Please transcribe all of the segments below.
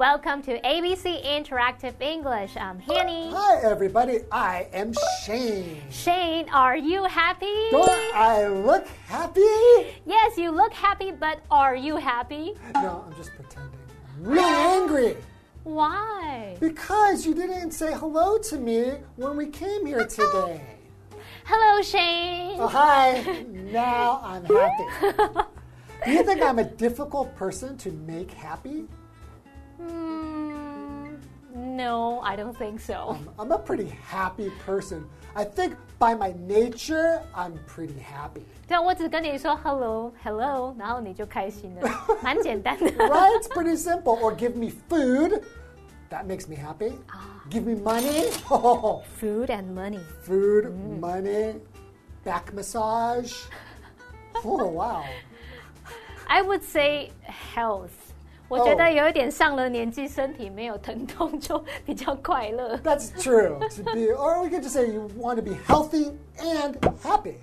Welcome to ABC Interactive English. I'm Hanny. Hi, everybody. I am Shane. Shane, are you happy? Do I look happy? Yes, you look happy, but are you happy? No, I'm just pretending. I'm really angry Why? because you didn't say hello to me when we came here today. Hello, Shane. Oh, hi. Now I'm happy. Do you think I'm a difficult person to make happy? Hmm, no, I don't think so. I'm a pretty happy person. I think by my nature, I'm pretty happy. 对啊，我只跟你说 hello hello，然后你就开心了，蛮简单的。 Right? It's pretty simple. Or give me food. That makes me happy. Give me money. Oh, Food and money. food, money, back massage. Oh, wow. I would say health. 我觉得有一点上了年纪，身体没有疼痛就比较快乐。 That's true. To be, or we could just say you want to be healthy and happy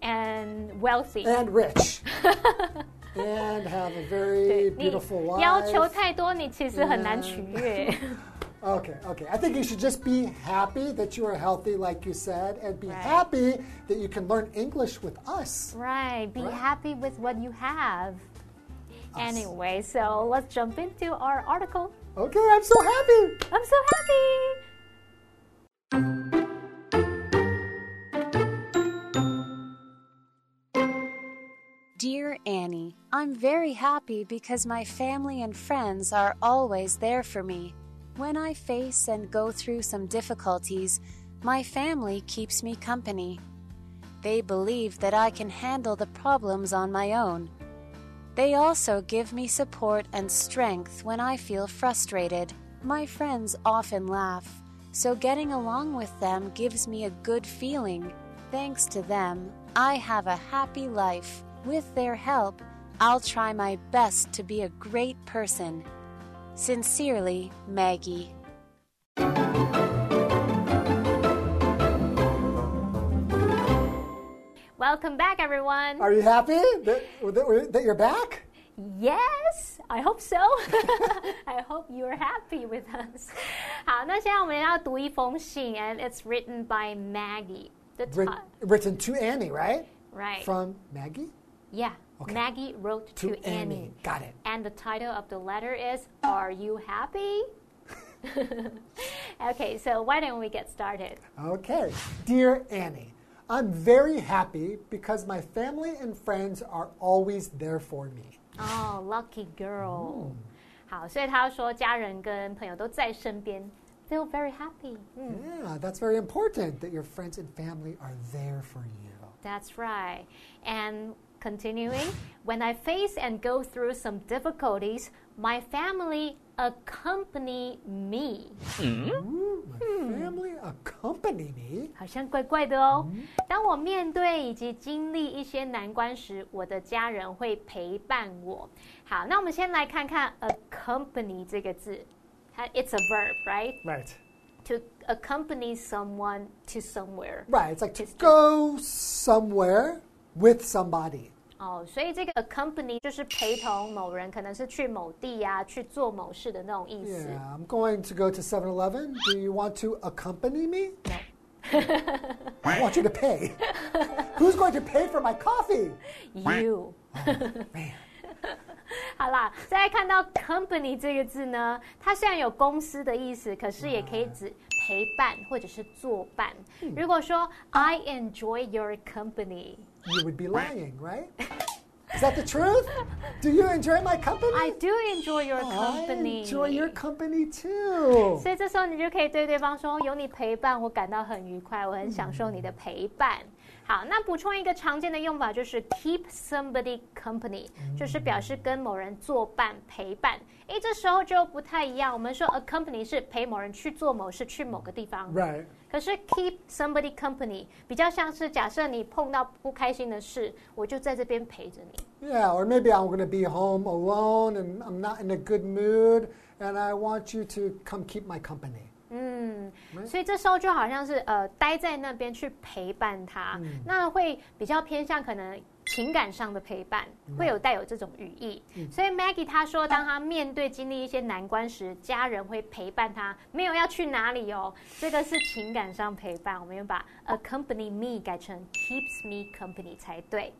And wealthy. and rich and have a 对 very 你 beautiful 要求 life. 太多，你其实很难取悦。 Okay, okay. I think you should just be happy that you are healthy, like you said, and be Right. happy that you can learn English with us. right. Be Right. happy with what you have. Anyway, so let's jump into our article. Okay, I'm so happy. I'm so happy. Dear Annie, I'm very happy because my family and friends are always there for me. When I face and go through some difficulties, my family keeps me company. They believe that I can handle the problems on my own. They also give me support and strength when I feel frustrated. My friends often laugh, so getting along with them gives me a good feeling. Thanks to them, I have a happy life. With their help, I'll try my best to be a great person. Sincerely, Maggie. Welcome back, everyone. Are you happy that, that, that you're back? Yes, I hope so. I hope you're happy with us. 好，那现在我们要读一封信，and it's written by Maggie. The Writ- ti- written to Annie, right? right? From Maggie yeah, Okay. Maggie wrote to, to, Annie. Got it. And the title of the letter is Are You Happy? okay, so why don't we get started? Okay. Dear Annie, I'm very happy because my family and friends are always there for me. Oh, lucky girl. 好，所以他说家人跟朋友都在身边，feel very happy. 嗯 Yeah, that's very important that your friends and family are there for you. That's right. And continuing, when I face and go through some difficulties, my family accompany me. Ooh, my family accompany me. 好像怪怪的哦。当我面对以及经历一些难关时，我的家人会陪伴我。好，那我们先来看看 accompany 这个字，它 it's a verb, right? Right. To accompany someone to somewhere. Right. It's like to go somewhere with somebody. 哦，所以这个 accompany 就是陪同某人，可能是去某地呀、去做某事的那种意思。Yeah, I'm going to go to 7 Eleven. Do you want to accompany me? No. I want you to pay. Who's going to pay for my coffee? You。Man. 好啦，再来看到 company 这个字呢，它虽然有公司的意思，可是也可以指陪伴或者是作伴。如果说 I enjoy your company，You would be lying, right? Is that the truth? Do you enjoy my company? I do enjoy your company。enjoy your company too. 所以这时候你就可以对对方说：“有你陪伴，我感到很愉快，我很享受你的陪伴。”好，那补充一个常见的用法就是 keep somebody company，、就是表示跟某人作伴陪伴。诶，这时候就不太一样。我们说 accompany 是陪某人去做某事，去某个地方。Right. 可是 keep somebody company 比较像是假设你碰到不开心的事，我就在这边陪着你。Yeah, or maybe I'm going to be home alone and I'm not in a good mood and I want you to come keep my company. 嗯，所以这时候就好像是呃待在那边去陪伴他，那会比较偏向可能情感上的陪伴，会有带有这种语义。所以 Maggie 她说，当她面对经历一些难关时，家人会陪伴她，没有要去哪里哦。这个是情感上陪伴，我们要把 accompany me 改成 keeps me company 才对。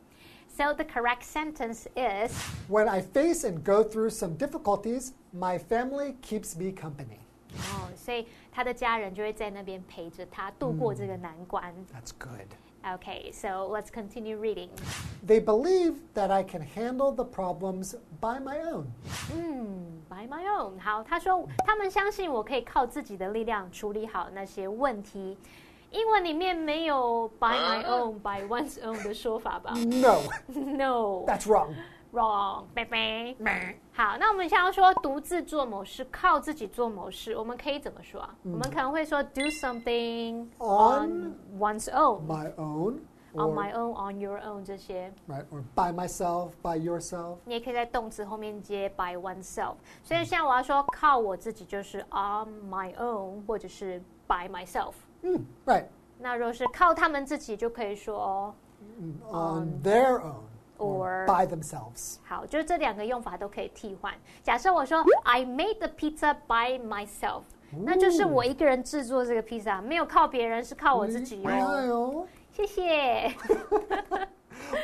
So the correct sentence is When I face and go through some difficulties, my family keeps me company. 哦，所以他的家人就会在那边陪着他度过这个难关。That's good. Okay, so let's continue reading. They believe that I can handle the problems by my own. 嗯，by my own。好，他说他们相信我可以靠自己的力量处理好那些问题。英文里面没有 by my own、by one's own 的说法吧 No, ？No, that's wrong. wrong，拜拜。好，那我们现在要说独自做某事，靠自己做某事，我们可以怎么说啊？我们可能会说 do something on one's own。My own. on my own, on your own 这些，right, or by myself, by yourself. 你也可以在动词后面接 by oneself。所以现在我要说靠我自己，就是 on my own，或者是 by myself。Mm, right. 那如果是靠他们自己，就可以说 On their own. or by themselves. 好，就是这两个用法都可以替换。假设我说 I made the pizza by myself，那就是我一个人制作这个披萨，没有靠别人，是靠我自己哦。 Well, 谢谢。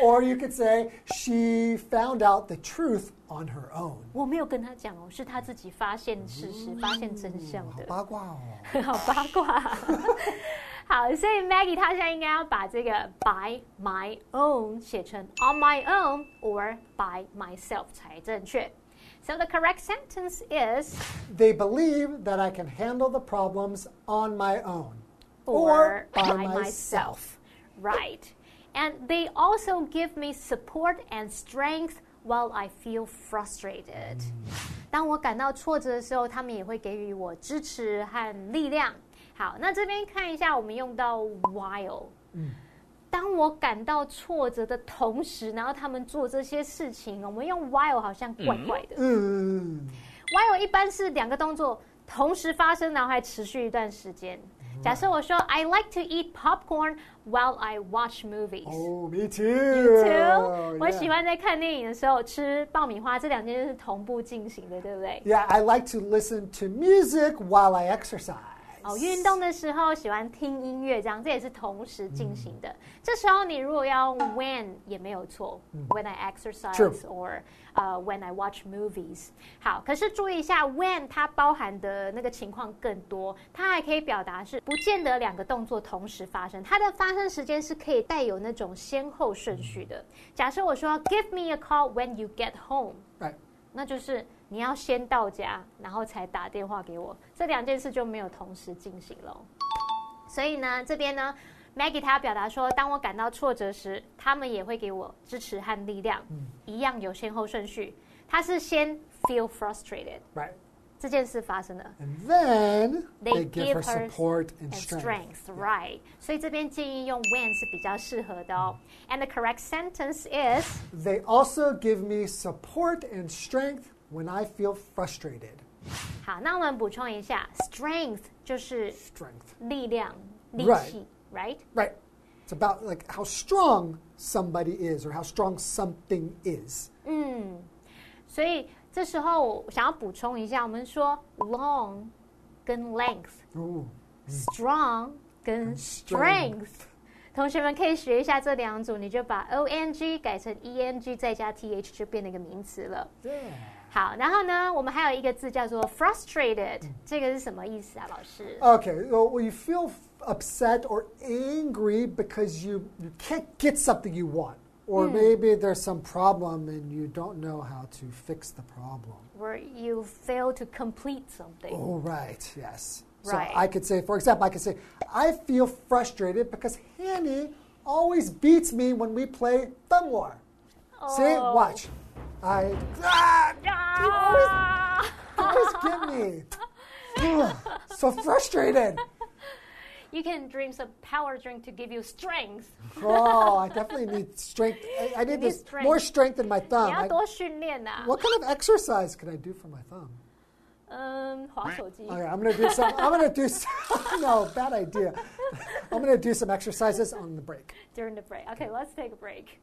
or you could say she found out the truth on her own. 我没有跟他讲哦，是他自己发现事实、发现真相的。好八卦哦。好八卦。 好，所以 Maggie 她现在应该要把这个 by my own 写成 on my own or by myself 才正确。So the correct sentence is They believe that I can handle the problems on my own or by, by myself. Right. And they also give me support and strength while I feel frustrated. 当我感到挫折的时候，他们也会给予我支持和力量。 好，那这边看一下，我们用到 while。嗯当我感到挫折的同时，然后他们做这些事情，我们用 while 好像怪怪的。嗯嗯 while 一般是两个动作同时发生，然后还持续一段时间。假设我说 I like to eat popcorn while I watch movies。Oh, me too. You too？我喜欢在看电影的时候吃爆米花，这两件事是同步进行的，对不对？Yeah, I like to listen to music while I exercise. 哦，运动的时候喜欢听音乐，这样这也是同时进行的。这时候你如果要 when 也没有错、w h e n I exercise or 呃、when I watch movies。好，可是注意一下，when 它包含的那个情况更多，它还可以表达是不见得两个动作同时发生，它的发生时间是可以带有那种先后顺序的。假设我说 Give me a call when you get home。那就是你要先到家，然后才打电话给我，这两件事就没有同时进行了。所以呢，这边呢，Maggie 她表达说，当我感到挫折时，他们也会给我支持和力量，一样有先后顺序。他是先 feel frustrated，Right. 这件事发生了 And then They give her support and and strength. strength, right？所以这边建议用 when 是比较适合的哦。And the correct sentence is They also give me support and strength when I feel frustrated. 好，那我们补充一下，strength 就是。 Strength. 力量、力 Right. 气，right？ Right. It's about like how strong somebody is or how strong something is. 嗯，所以这时候我想要补充一下，我们说 long 跟 length，strong Ooh. 跟 strength strength。同学们可以学一下这两组，你就把 o n g 改成 e n g 再加 t h 就变成一个名词了。 Yeah. 好，然后呢，我们还有一个字叫做 frustrated，这个是什么意思啊，老师？ Okay, well, well, you feel f- upset or angry because you, you can't get something you want. Or maybe there's some problem and you don't know how to fix the problem. Where you fail to complete something。 Oh, right, yes. So Right. I could say, for example, I could say, I feel frustrated because Hanny always beats me when we play Thumb War. See, Oh. watch. I. Ah, you always, you always get me. so frustrated. You can drink some power drink to give you strength. oh, I definitely need strength. I, I need, this strength. more strength in my thumb. I, what kind of exercise could I do for my thumb? Um, okay, I'm gonna do some. I'm gonna do some. no, bad idea. I'm gonna do some exercises on the break. During the break. Okay, let's take a break.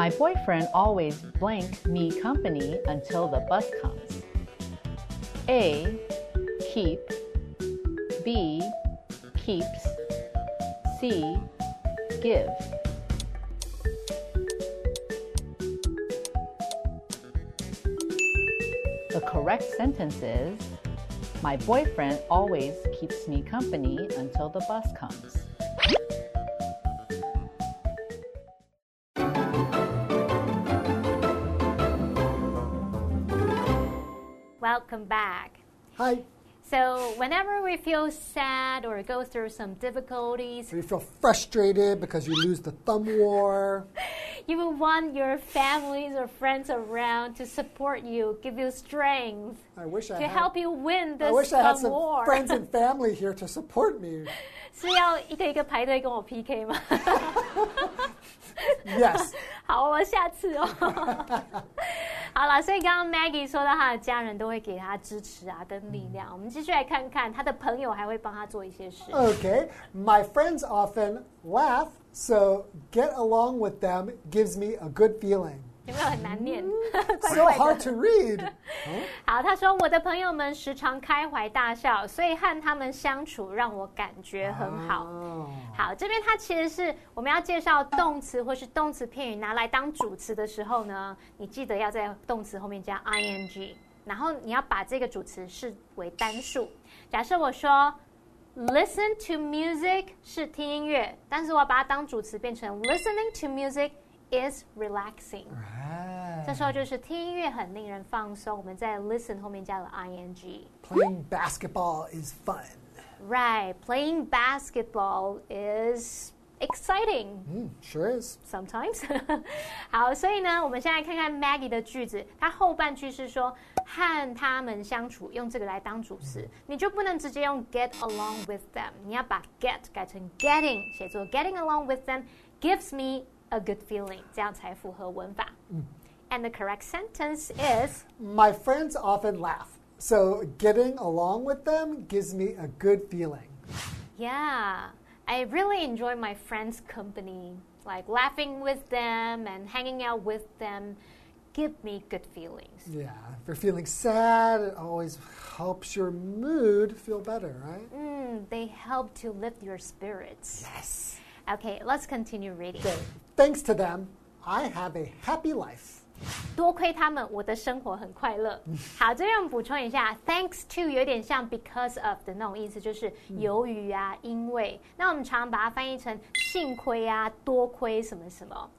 My boyfriend always blank me company until the bus comes. A. Keep. B. Keeps. C. Give. The correct sentence is My boyfriend always keeps me company until the bus comes. Welcome back. Hi. So, whenever we feel sad or go through some difficulties, So you feel frustrated because you lose the thumb war. you will want your families or friends around to support you, give you strength, I wish I to had, help you win I this wish I had thumb some war. friends and family here to support me. 是要一个一个排队跟我 PK 吗？ Yes. 好，我下次哦。好了，所以刚刚 Maggie 说到她的家人都会给她支持啊跟力量。我们继续来看看她的朋友还会帮她做一些事。 Okay. My friends often laugh, so get along with them gives me a good feeling. 有没有很难念？So hard。to read. 好，他说我的朋友们时常开怀大笑，所以和他们相处让我感觉很好。Oh. 好，这边它其实是我们要介绍动词或是动词片语拿来当主词的时候呢，你记得要在动词后面加 ing，然后你要把这个主词视为单数。假设我说 listen to music 是听音乐，但是我要把它当主词变成 listening to music is relaxing。 Right. 这时候就是听音乐很令人放松，我们在 listen 后面加了 ing。 Playing basketball is fun. Right, playing basketball is exciting. Mm, sure is. Sometimes，好，所以呢，我们现在看看 Maggie 的句子，它后半句是说和他们相处，用这个来当主词，你就不能直接用 get along with them，你要把 get 改成 getting，写作 getting along with them gives me a good feeling，这样才符合文法。And the correct sentence is My friends often laugh, so getting along with them gives me a good feeling. Yeah, I really enjoy my friends' company. Like laughing with them and hanging out with them give me good feelings. Yeah, if you're feeling sad, it always helps your mood feel better, right? Mm, they help to lift your spirits. Yes. Okay, let's continue reading. Okay. Thanks to them, I have a happy life. 多亏他们，我的生活很快乐。好，这边我们补充一下，thanks to 有点像 because of 的那种意思，就是由于啊，因为。那我们常常把它翻译成幸亏啊，多亏什么什么。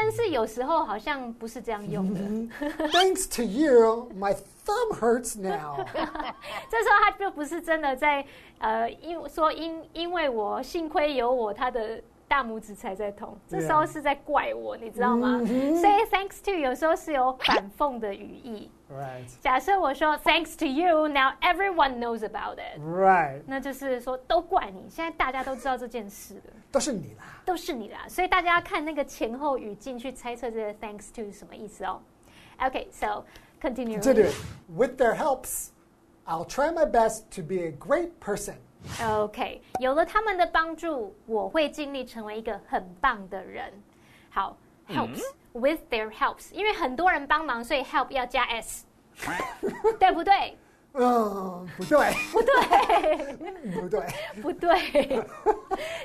但是有时候好像不是这样用的。Thanks to you, my thumb hurts now. 这时候他就不是真的在呃，因说因因为我幸亏有我，他的大拇指才在痛。这时候是在怪我，你知道吗？所以 thanks to 有时候是有反讽的语义。right. 假设我说 thanks to you, now everyone knows about it，Right. 那就是说都怪你，现在大家都知道这件事了。都是你啦。都是你啦，所以大家要看那个前后语境去猜测这个 thanks to 是什么意思哦。OK，so、continue. Continue. With their helps, I'll try my best to be a great person. OK，有了他们的帮助，我会尽力成为一个很棒的人。好，helps、with their helps，因为很多人帮忙，所以 help 要加 s，对不对？嗯，不对，不对，不对。不对。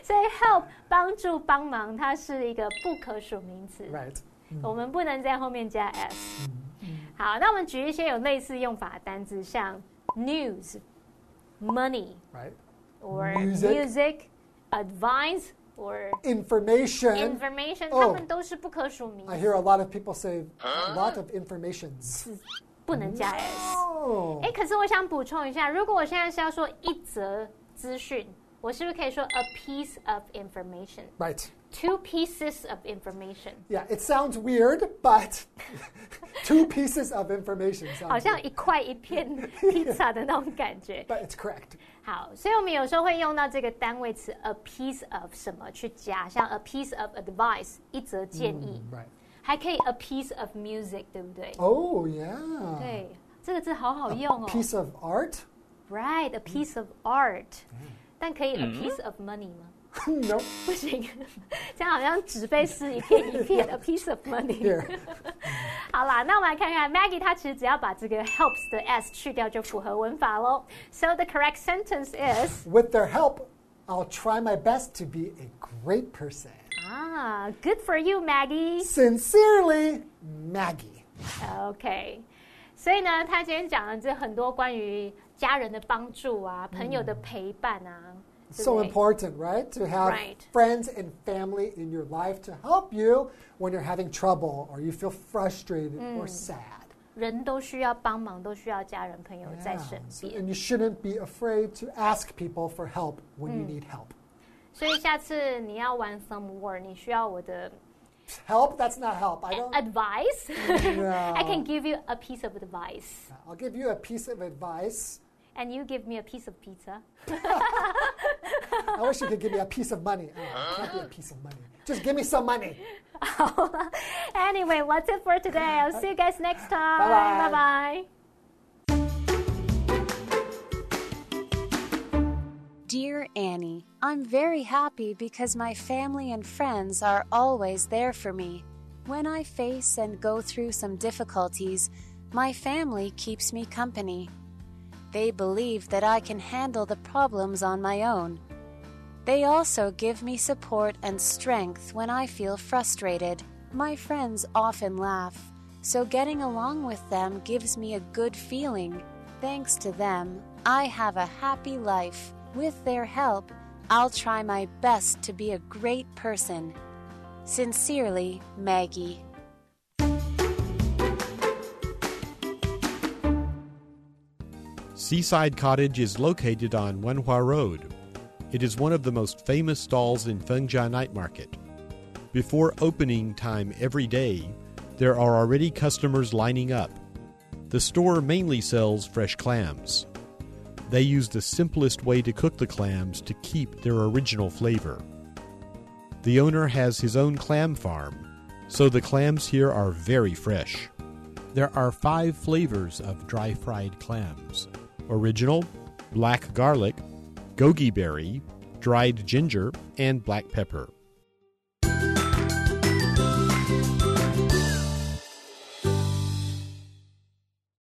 所以 help 帮助帮忙，它是一个不可数名词。Right. 我们不能在后面加 s。好，那我们举一些有类似用法的单字，像 news、money Right. or Music music, advice or Information. information，哦它们都是不可数名 I 词， hear a lot of people say a lot of informations. 不能加 s。 Oh. 哎，可是我想补充一下，如果我现在是要说一则资讯，我是不是可以说 a piece of information? Right. Two pieces of information. Yeah, it sounds weird, but two pieces of information 好 sounds 像 weird, 一块一片披萨的那种感觉。 but it's correct. 好，所以我们有时候会用到这个单位词 a piece of 什么去加，像 a piece of advice 一则建议，Right. 还可以 a piece of music，对不对？Oh, yeah. 对，这个字好好用哦。Piece of art? Right, a piece of art，但可以 a piece of money 吗？no. 不行，这样好像纸被撕一片一片，a piece of money。 Here. 好啦，那我们来看看 Maggie，她其实只要把这个 helps 的 s 去掉就符合文法喽。So the correct sentence is With their help, I'll try my best to be a great person. 啊，Good for you, Maggie。 Sincerely, Maggie. OK，所以呢，他今天讲了这很多关于家人的帮助啊，朋友的陪伴啊。对不 so important, right? To have right. friends and family in your life to help you when you're having trouble or you feel frustrated mm. or sad. 人都需要帮忙，都需要家人朋友在身边。Yeah, so, and you shouldn't be afraid to ask people for help when you mm. need help. 所以下次你要玩 thumb war，你需要我的 help. That's not help. I don't advice. No. I can give you a piece of advice. I'll give you a piece of advice. And you give me a piece of pizza. I wish you could give me a piece of money. Oh, can't be a piece of money. Just give me some money. anyway, that's it for today. I'll see you guys next time. Bye-bye. Bye bye. Dear Annie, I'm very happy because my family and friends are always there for me. When I face and go through some difficulties, my family keeps me company. They believe that I can handle the problems on my own. They also give me support and strength when I feel frustrated. My friends often laugh, so getting along with them gives me a good feeling. Thanks to them, I have a happy life. With their help, I'll try my best to be a great person. Sincerely, Maggie. Seaside Cottage is located on Wenhua Road. It is one of the most famous stalls in Fengjia Night Market. Before opening time every day, there are already customers lining up. The store mainly sells fresh clams. They use the simplest way to cook the clams to keep their original flavor. The owner has his own clam farm, so the clams here are very fresh. There are five flavors of dry fried clams original, black garlic, goji berry, dried ginger, and black pepper.